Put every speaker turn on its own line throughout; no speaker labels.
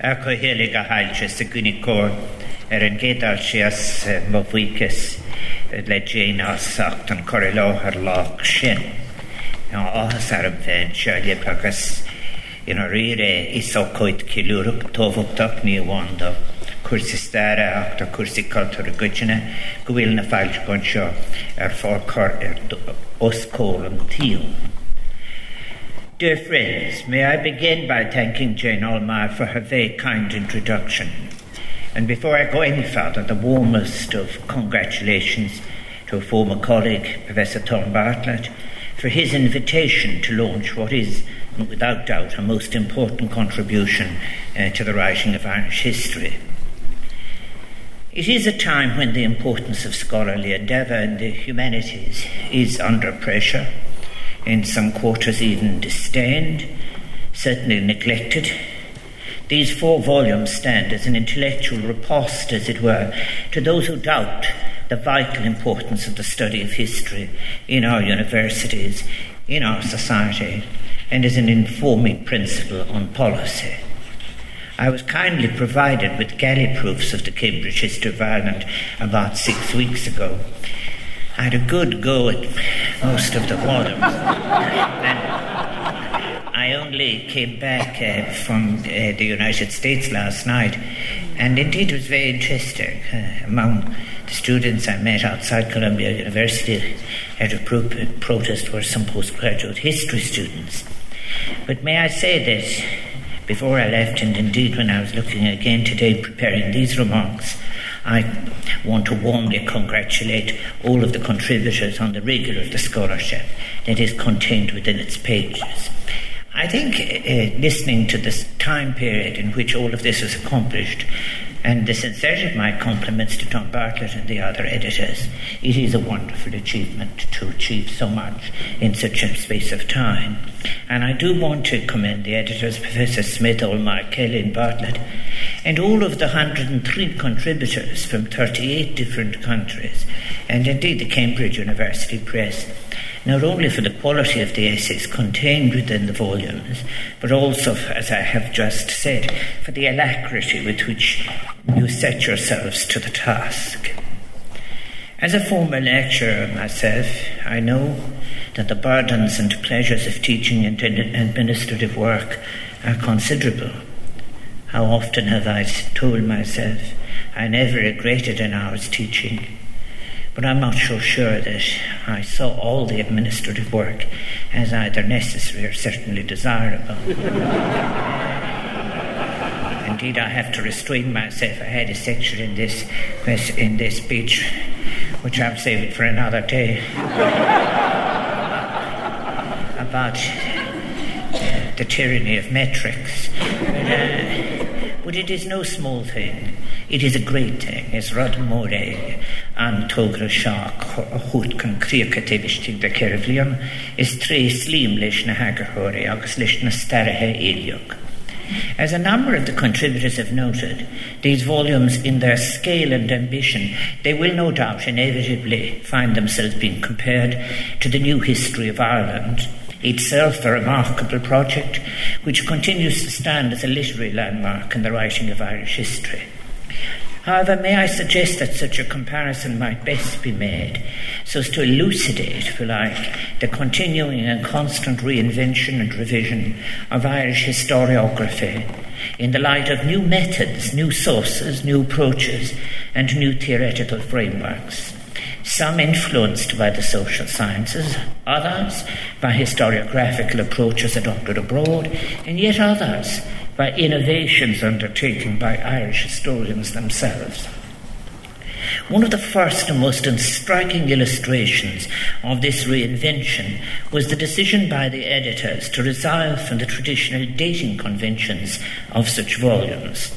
Ako heliga halches y gwni cor er yn gedal si as mofwycus le Jane asacht yn corelo ar log sin. Ahas ar yn fen si le yn o'r ire iso coed cilwrwg tofwgtop ni wando cwrsi stara ac da cwrsi cultur y gwytina gwyl na ffailch gonsio ar ffordd cor er osgol yn tîl. Dear friends, may I begin by thanking Jane Ohlmeyer for her very kind introduction. And before I go any further, the warmest of congratulations to a former colleague, Professor Tom Bartlett, for his invitation to launch what is, without doubt, a most important contribution uh, to the writing of Irish history. It is a time when the importance of scholarly endeavour in the humanities is under pressure, in some quarters even disdained, certainly neglected. These four volumes stand as an intellectual riposte, as it were, to those who doubt the vital importance of the study of history in our universities, in our society, and as an informing principle on policy. I was kindly provided with galley proofs of the Cambridge History of Ireland about six weeks ago. I had a good go at most of the and I only came back uh, from uh, the United States last night, and indeed it was very interesting. Uh, among the students I met outside Columbia University at a pro- protest were some postgraduate history students. But may I say that before I left, and indeed when I was looking again today preparing these remarks, I want to warmly congratulate all of the contributors on the rigour of the scholarship that is contained within its pages. I think uh, listening to this time period in which all of this was accomplished and the sincerity of my compliments to Tom Bartlett and the other editors. It is a wonderful achievement to achieve so much in such a space of time. And I do want to commend the editors, Professor Smith, Ohlmeyer, Kelly, and Bartlett, and all of the 103 contributors from 38 different countries, and indeed the Cambridge University Press not only for the quality of the essays contained within the volumes, but also, as I have just said, for the alacrity with which you set yourselves to the task. As a former lecturer myself, I know that the burdens and pleasures of teaching and administrative work are considerable. How often have I told myself I never regretted an hour's teaching? But I'm not so sure that I saw all the administrative work as either necessary or certainly desirable. Indeed, I have to restrain myself. I had a section in this in this speech, which I'm saving for another day, about uh, the tyranny of metrics. But, uh, but it is no small thing. It is a great an tógra is slím na agus na. As a number of the contributors have noted, these volumes, in their scale and ambition, they will no doubt inevitably find themselves being compared to the new history of Ireland, itself a remarkable project which continues to stand as a literary landmark in the writing of Irish history. However, may I suggest that such a comparison might best be made so as to elucidate, if you like, the continuing and constant reinvention and revision of Irish historiography in the light of new methods, new sources, new approaches, and new theoretical frameworks. Some influenced by the social sciences, others by historiographical approaches adopted abroad, and yet others by innovations undertaken by Irish historians themselves. One of the first and most striking illustrations of this reinvention was the decision by the editors to resign from the traditional dating conventions of such volumes.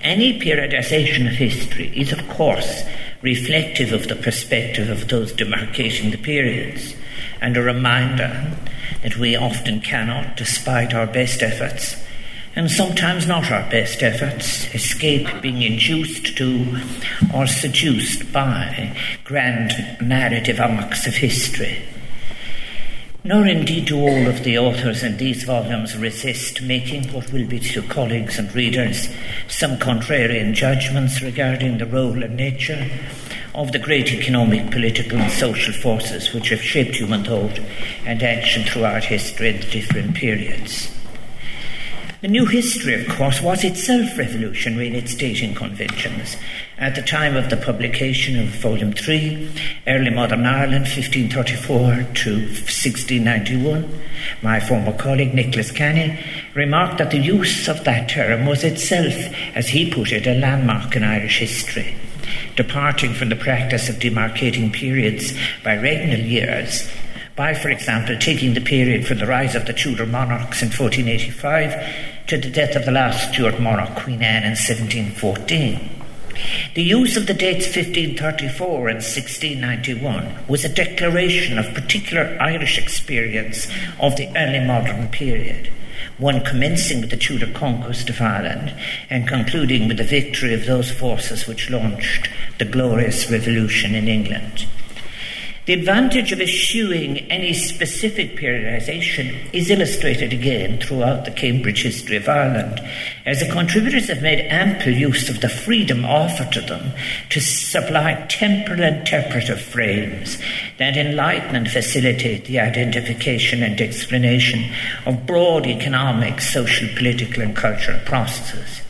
Any periodization of history is, of course, reflective of the perspective of those demarcating the periods, and a reminder that we often cannot, despite our best efforts, and sometimes not our best efforts, escape being induced to or seduced by grand narrative arcs of history. nor indeed do all of the authors in these volumes resist making what will be to colleagues and readers some contrarian judgments regarding the role and nature of the great economic, political, and social forces which have shaped human thought and action throughout history in the different periods. The new history, of course, was itself revolutionary in its dating conventions. At the time of the publication of Volume 3, Early Modern Ireland, 1534 to 1691, my former colleague Nicholas Canny remarked that the use of that term was itself, as he put it, a landmark in Irish history. Departing from the practice of demarcating periods by regnal years, by, for example, taking the period from the rise of the Tudor monarchs in 1485 to the death of the last Stuart monarch, Queen Anne, in 1714. The use of the dates 1534 and 1691 was a declaration of particular Irish experience of the early modern period, one commencing with the Tudor conquest of Ireland and concluding with the victory of those forces which launched the glorious revolution in England. The advantage of eschewing any specific periodization is illustrated again throughout the Cambridge history of Ireland, as the contributors have made ample use of the freedom offered to them to supply temporal interpretive frames that enlighten and facilitate the identification and explanation of broad economic, social, political, and cultural processes.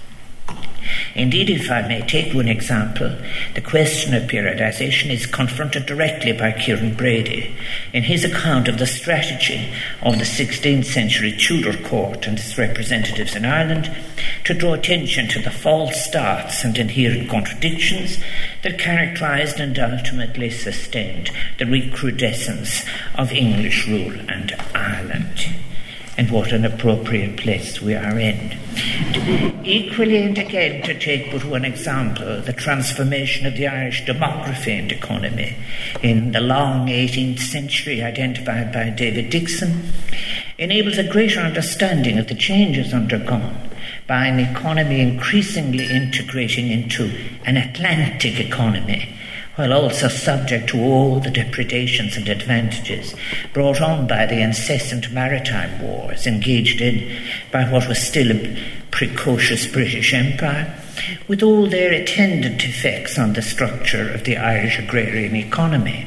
Indeed, if I may take one example, the question of periodization is confronted directly by Ciaran Brady in his account of the strategy of the 16th century Tudor court and its representatives in Ireland to draw attention to the false starts and inherent contradictions that characterized and ultimately sustained the recrudescence of English rule and Ireland and what an appropriate place we are in. Equally, and again, to take but one example, the transformation of the Irish demography and economy in the long 18th century, identified by David Dickson enables a greater understanding of the changes undergone by an economy increasingly integrating into an Atlantic economy while also subject to all the depredations and advantages brought on by the incessant maritime wars engaged in by what was still a precocious British Empire, with all their attendant effects on the structure of the Irish agrarian economy.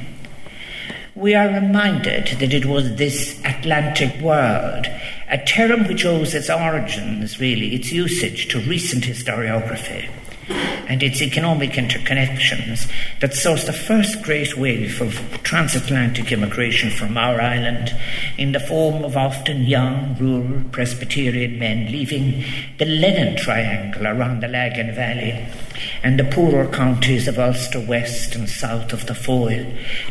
We are reminded that it was this Atlantic world, a term which owes its origins, really, its usage to recent historiography and its economic interconnections that sourced the first great wave of transatlantic immigration from our island in the form of often young, rural Presbyterian men leaving the Linen Triangle around the Lagan Valley and the poorer counties of Ulster west and south of the Foyle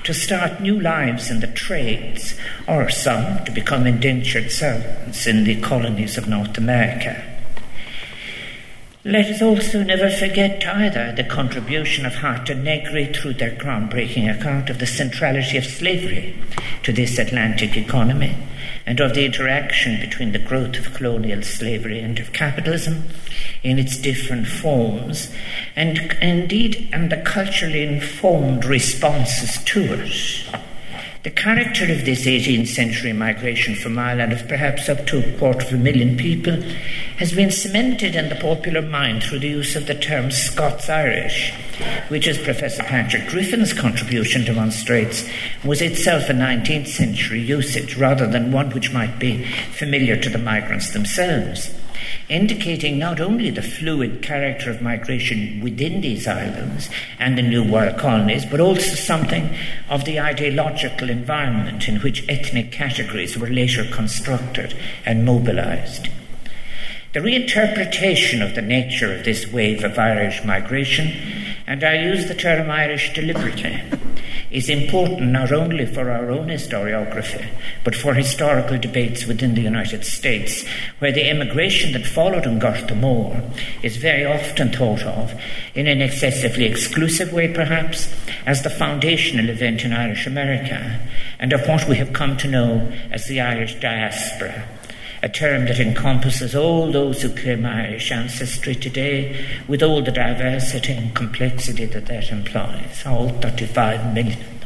to start new lives in the trades, or some to become indentured servants in the colonies of North America. Let us also never forget either the contribution of Hart and Negri through their groundbreaking account of the centrality of slavery to this Atlantic economy and of the interaction between the growth of colonial slavery and of capitalism in its different forms, and indeed and the culturally informed responses to it. The character of this 18th century migration from Ireland of perhaps up to a quarter of a million people has been cemented in the popular mind through the use of the term Scots Irish, which, as Professor Patrick Griffin's contribution demonstrates, was itself a 19th century usage rather than one which might be familiar to the migrants themselves indicating not only the fluid character of migration within these islands and the New World colonies, but also something of the ideological environment in which ethnic categories were later constructed and mobilized. The reinterpretation of the nature of this wave of Irish migration, and I use the term Irish deliberately, is important not only for our own historiography, but for historical debates within the United States, where the immigration that followed on Gorta Mór is very often thought of, in an excessively exclusive way perhaps, as the foundational event in Irish America, and of what we have come to know as the Irish diaspora a term that encompasses all those who claim Irish ancestry today, with all the diversity and complexity that that implies, all 35 million.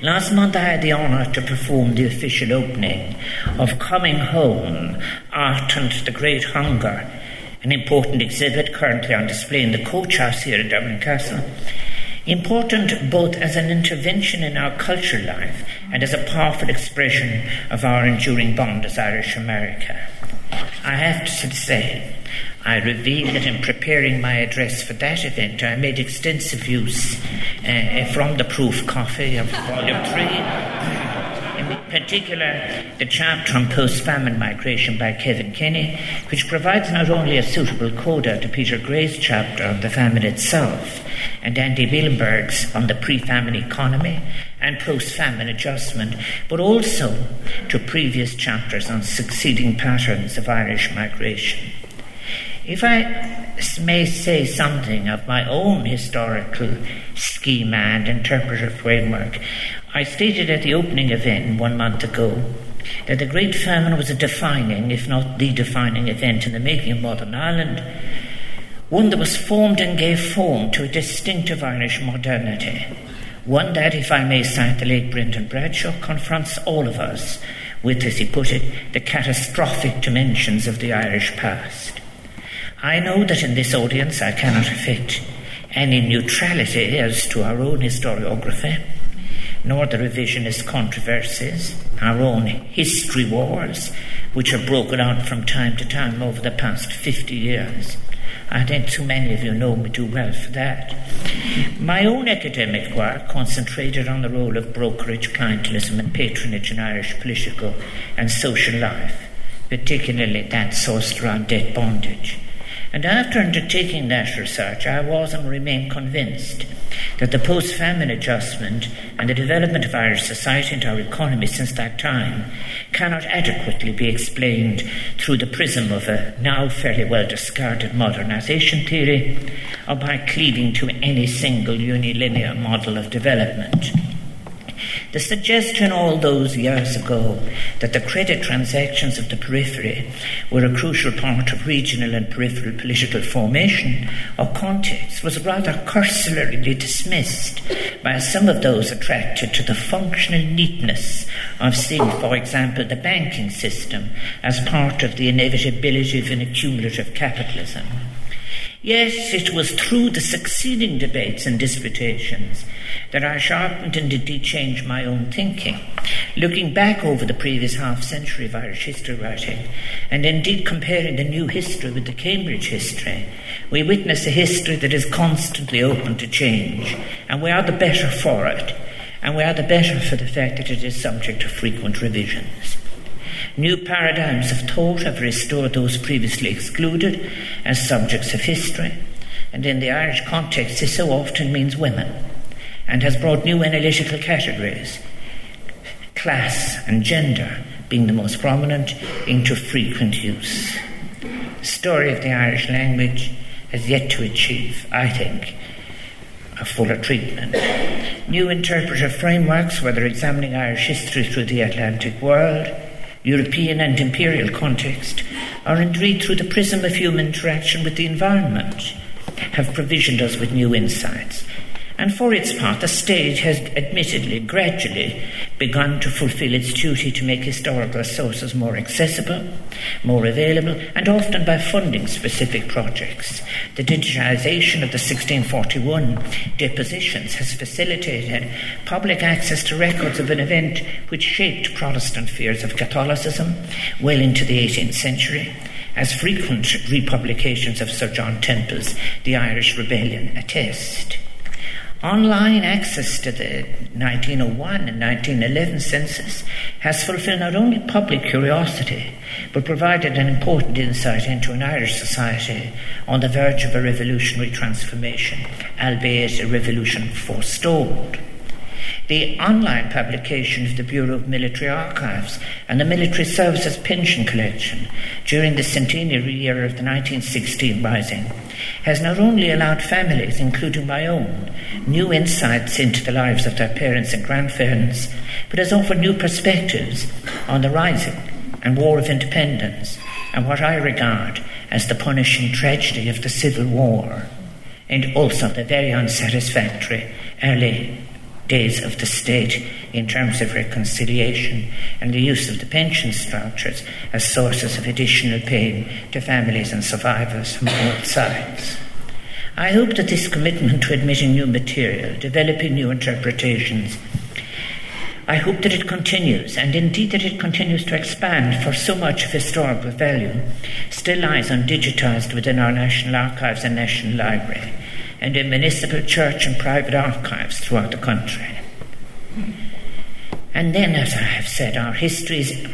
Last month I had the honour to perform the official opening of Coming Home Art and the Great Hunger, an important exhibit currently on display in the coach house here at Dublin Castle. Important both as an intervention in our cultural life and as a powerful expression of our enduring bond as Irish America. I have to say, I reveal that in preparing my address for that event, I made extensive use uh, from the proof copy of Volume 3. Particular, the chapter on post famine migration by Kevin Kenny, which provides not only a suitable coda to Peter Gray's chapter on the famine itself, and Andy Bielenberg's on the pre famine economy and post famine adjustment, but also to previous chapters on succeeding patterns of Irish migration. If I may say something of my own historical schema and interpretive framework, I stated at the opening event one month ago that the Great Famine was a defining, if not the defining event in the making of modern Ireland, one that was formed and gave form to a distinctive Irish modernity, one that, if I may cite the late Brendan Bradshaw, confronts all of us with, as he put it, the catastrophic dimensions of the Irish past. I know that in this audience I cannot affect any neutrality as to our own historiography, nor the revisionist controversies, our own history wars, which have broken out from time to time over the past 50 years. I think too many of you know me too well for that. My own academic work concentrated on the role of brokerage, clientelism, and patronage in Irish political and social life, particularly that sourced around debt bondage. And after undertaking that research, I was and remain convinced that the post famine adjustment and the development of Irish society and our economy since that time cannot adequately be explained through the prism of a now fairly well discarded modernisation theory or by cleaving to any single unilinear model of development. The suggestion all those years ago that the credit transactions of the periphery were a crucial part of regional and peripheral political formation or context was rather cursorily dismissed by some of those attracted to the functional neatness of, seeing, for example, the banking system as part of the inevitability of an accumulative capitalism. Yes, it was through the succeeding debates and disputations that I sharpened and indeed changed my own thinking. Looking back over the previous half century of Irish history writing, and indeed comparing the new history with the Cambridge history, we witness a history that is constantly open to change, and we are the better for it, and we are the better for the fact that it is subject to frequent revisions. New paradigms of thought have restored those previously excluded as subjects of history, and in the Irish context, this so often means women, and has brought new analytical categories, class and gender being the most prominent, into frequent use. The story of the Irish language has yet to achieve, I think, a fuller treatment. New interpretive frameworks, whether examining Irish history through the Atlantic world, European and imperial context, are indeed through the prism of human interaction with the environment, have provisioned us with new insights. And for its part, the state has admittedly, gradually, begun to fulfill its duty to make historical sources more accessible, more available, and often by funding specific projects. The digitization of the 1641 depositions has facilitated public access to records of an event which shaped Protestant fears of Catholicism well into the 18th century as frequent republications of Sir John Temple's The Irish Rebellion attest. Online access to the 1901 and 1911 census has fulfilled not only public curiosity, but provided an important insight into an Irish society on the verge of a revolutionary transformation, albeit a revolution forestalled. The online publication of the Bureau of Military Archives and the Military Services Pension Collection during the centenary year of the 1916 Rising has not only allowed families, including my own, new insights into the lives of their parents and grandparents, but has offered new perspectives on the Rising and War of Independence and what I regard as the punishing tragedy of the Civil War, and also the very unsatisfactory early days of the state in terms of reconciliation and the use of the pension structures as sources of additional pain to families and survivors from both sides. I hope that this commitment to admitting new material, developing new interpretations, I hope that it continues, and indeed that it continues to expand, for so much of historical value still lies undigitized within our National Archives and National Library, and in municipal, church, and private archives throughout the country. And then, as I have said, our histories,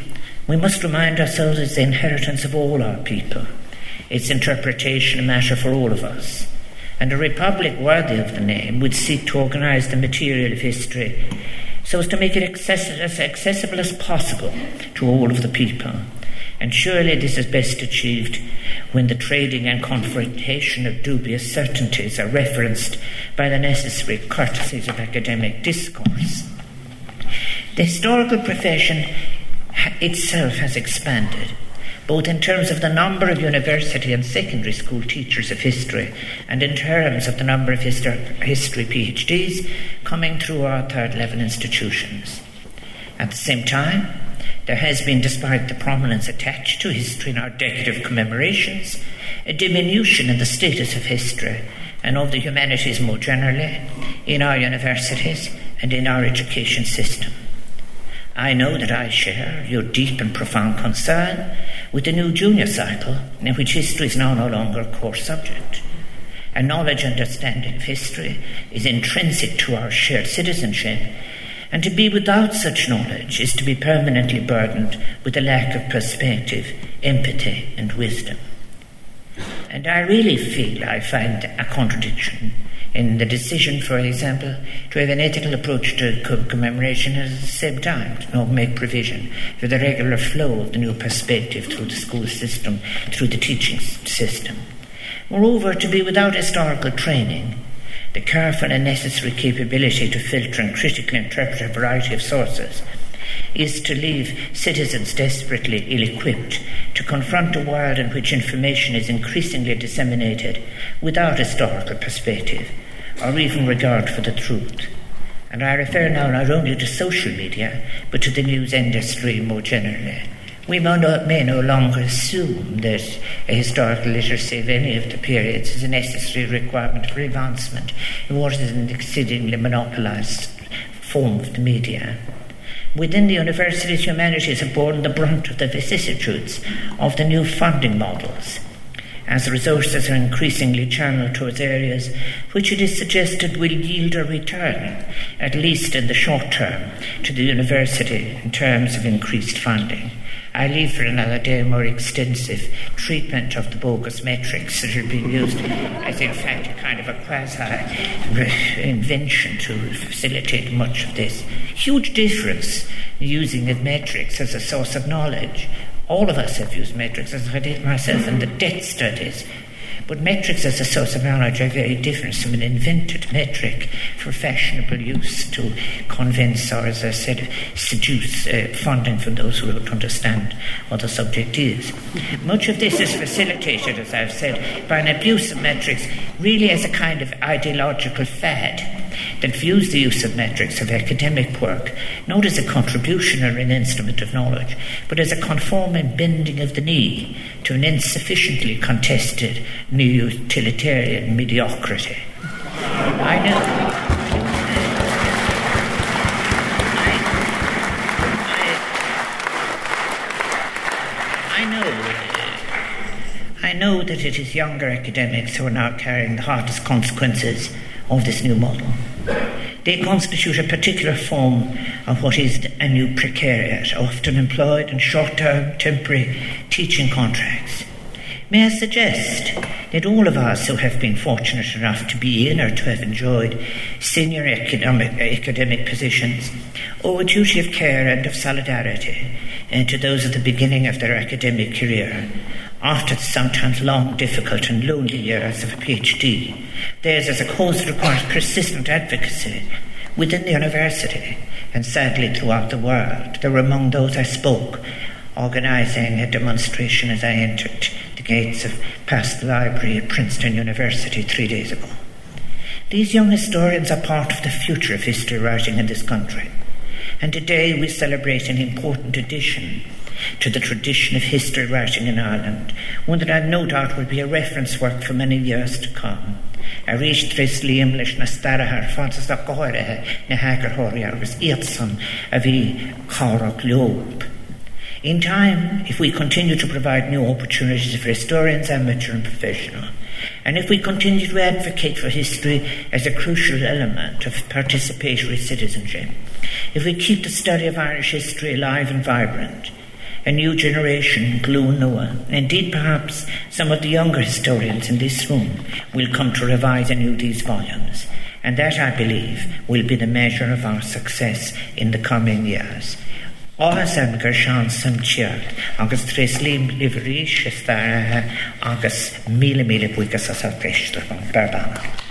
we must remind ourselves, is the inheritance of all our people, its interpretation a matter for all of us. And a republic worthy of the name would seek to organize the material of history so as to make it as accessible as possible to all of the people. And surely this is best achieved when the trading and confrontation of dubious certainties are referenced by the necessary courtesies of academic discourse. The historical profession itself has expanded, both in terms of the number of university and secondary school teachers of history and in terms of the number of histor- history PhDs coming through our third level institutions. At the same time, there has been, despite the prominence attached to history in our decorative commemorations, a diminution in the status of history and of the humanities more generally in our universities and in our education system. I know that I share your deep and profound concern with the new junior cycle in which history is now no longer a core subject. A knowledge and understanding of history is intrinsic to our shared citizenship, and to be without such knowledge is to be permanently burdened with a lack of perspective, empathy, and wisdom. And I really feel I find a contradiction in the decision, for example, to have an ethical approach to commemoration at the same time, to not make provision for the regular flow of the new perspective through the school system, through the teaching system. Moreover, to be without historical training, the careful and necessary capability to filter and critically interpret a variety of sources, is to leave citizens desperately ill equipped to confront a world in which information is increasingly disseminated without historical perspective or even regard for the truth. And I refer now not only to social media, but to the news industry more generally. We may no, longer assume that a historical literacy of any of the periods is a necessary requirement for advancement in what is an exceedingly monopolized form of the media. Within the university's humanities have borne the brunt of the vicissitudes of the new funding models, as resources are increasingly channeled towards areas which it is suggested will yield a return, at least in the short term, to the university in terms of increased funding. I leave for another day a more extensive treatment of the bogus metrics that are being used as, in fact, a kind of a quasi invention to facilitate much of this. Huge difference using the metrics as a source of knowledge. All of us have used metrics, as I did myself in the debt studies but metrics as a source of knowledge are very different from an invented metric for fashionable use to convince or, as I said, seduce uh, funding from those who don't understand what the subject is. Much of this is facilitated, as I've said, by an abuse of metrics really as a kind of ideological fad that views the use of metrics of academic work not as a contribution or an instrument of knowledge, but as a conforming bending of the knee to an insufficiently contested new utilitarian mediocrity. I know. I know, I know that it is younger academics who are now carrying the hardest consequences of this new model. They constitute a particular form of what is a new precariat, often employed in short term, temporary teaching contracts. May I suggest that all of us who have been fortunate enough to be in or to have enjoyed senior academic, academic positions owe a duty of care and of solidarity uh, to those at the beginning of their academic career after the sometimes long, difficult, and lonely years of a PhD. Theirs is a cause that requires persistent advocacy within the university and sadly throughout the world. They were among those I spoke, organising a demonstration as I entered the gates of past the library at Princeton University three days ago. These young historians are part of the future of history writing in this country. And today we celebrate an important addition to the tradition of history writing in Ireland, one that I have no doubt will be a reference work for many years to come. A rís tris líam na starathe fantas a gáirithe na hagarthirí agus a bhí chárach leop. In time, if we continue to provide new opportunities for historians, amateur and professional, and if we continue to advocate for history as a crucial element of participatory citizenship, if we keep the study of Irish history alive and vibrant, a new generation, glúin nua, indeed perhaps some of the younger historians in this room will come to revise anew these volumes. And that, I believe, will be the measure of our success in the coming years. Áhas an gur seán sam tíart agus tres lím liverí is agus mí mí buchas sa teiste an.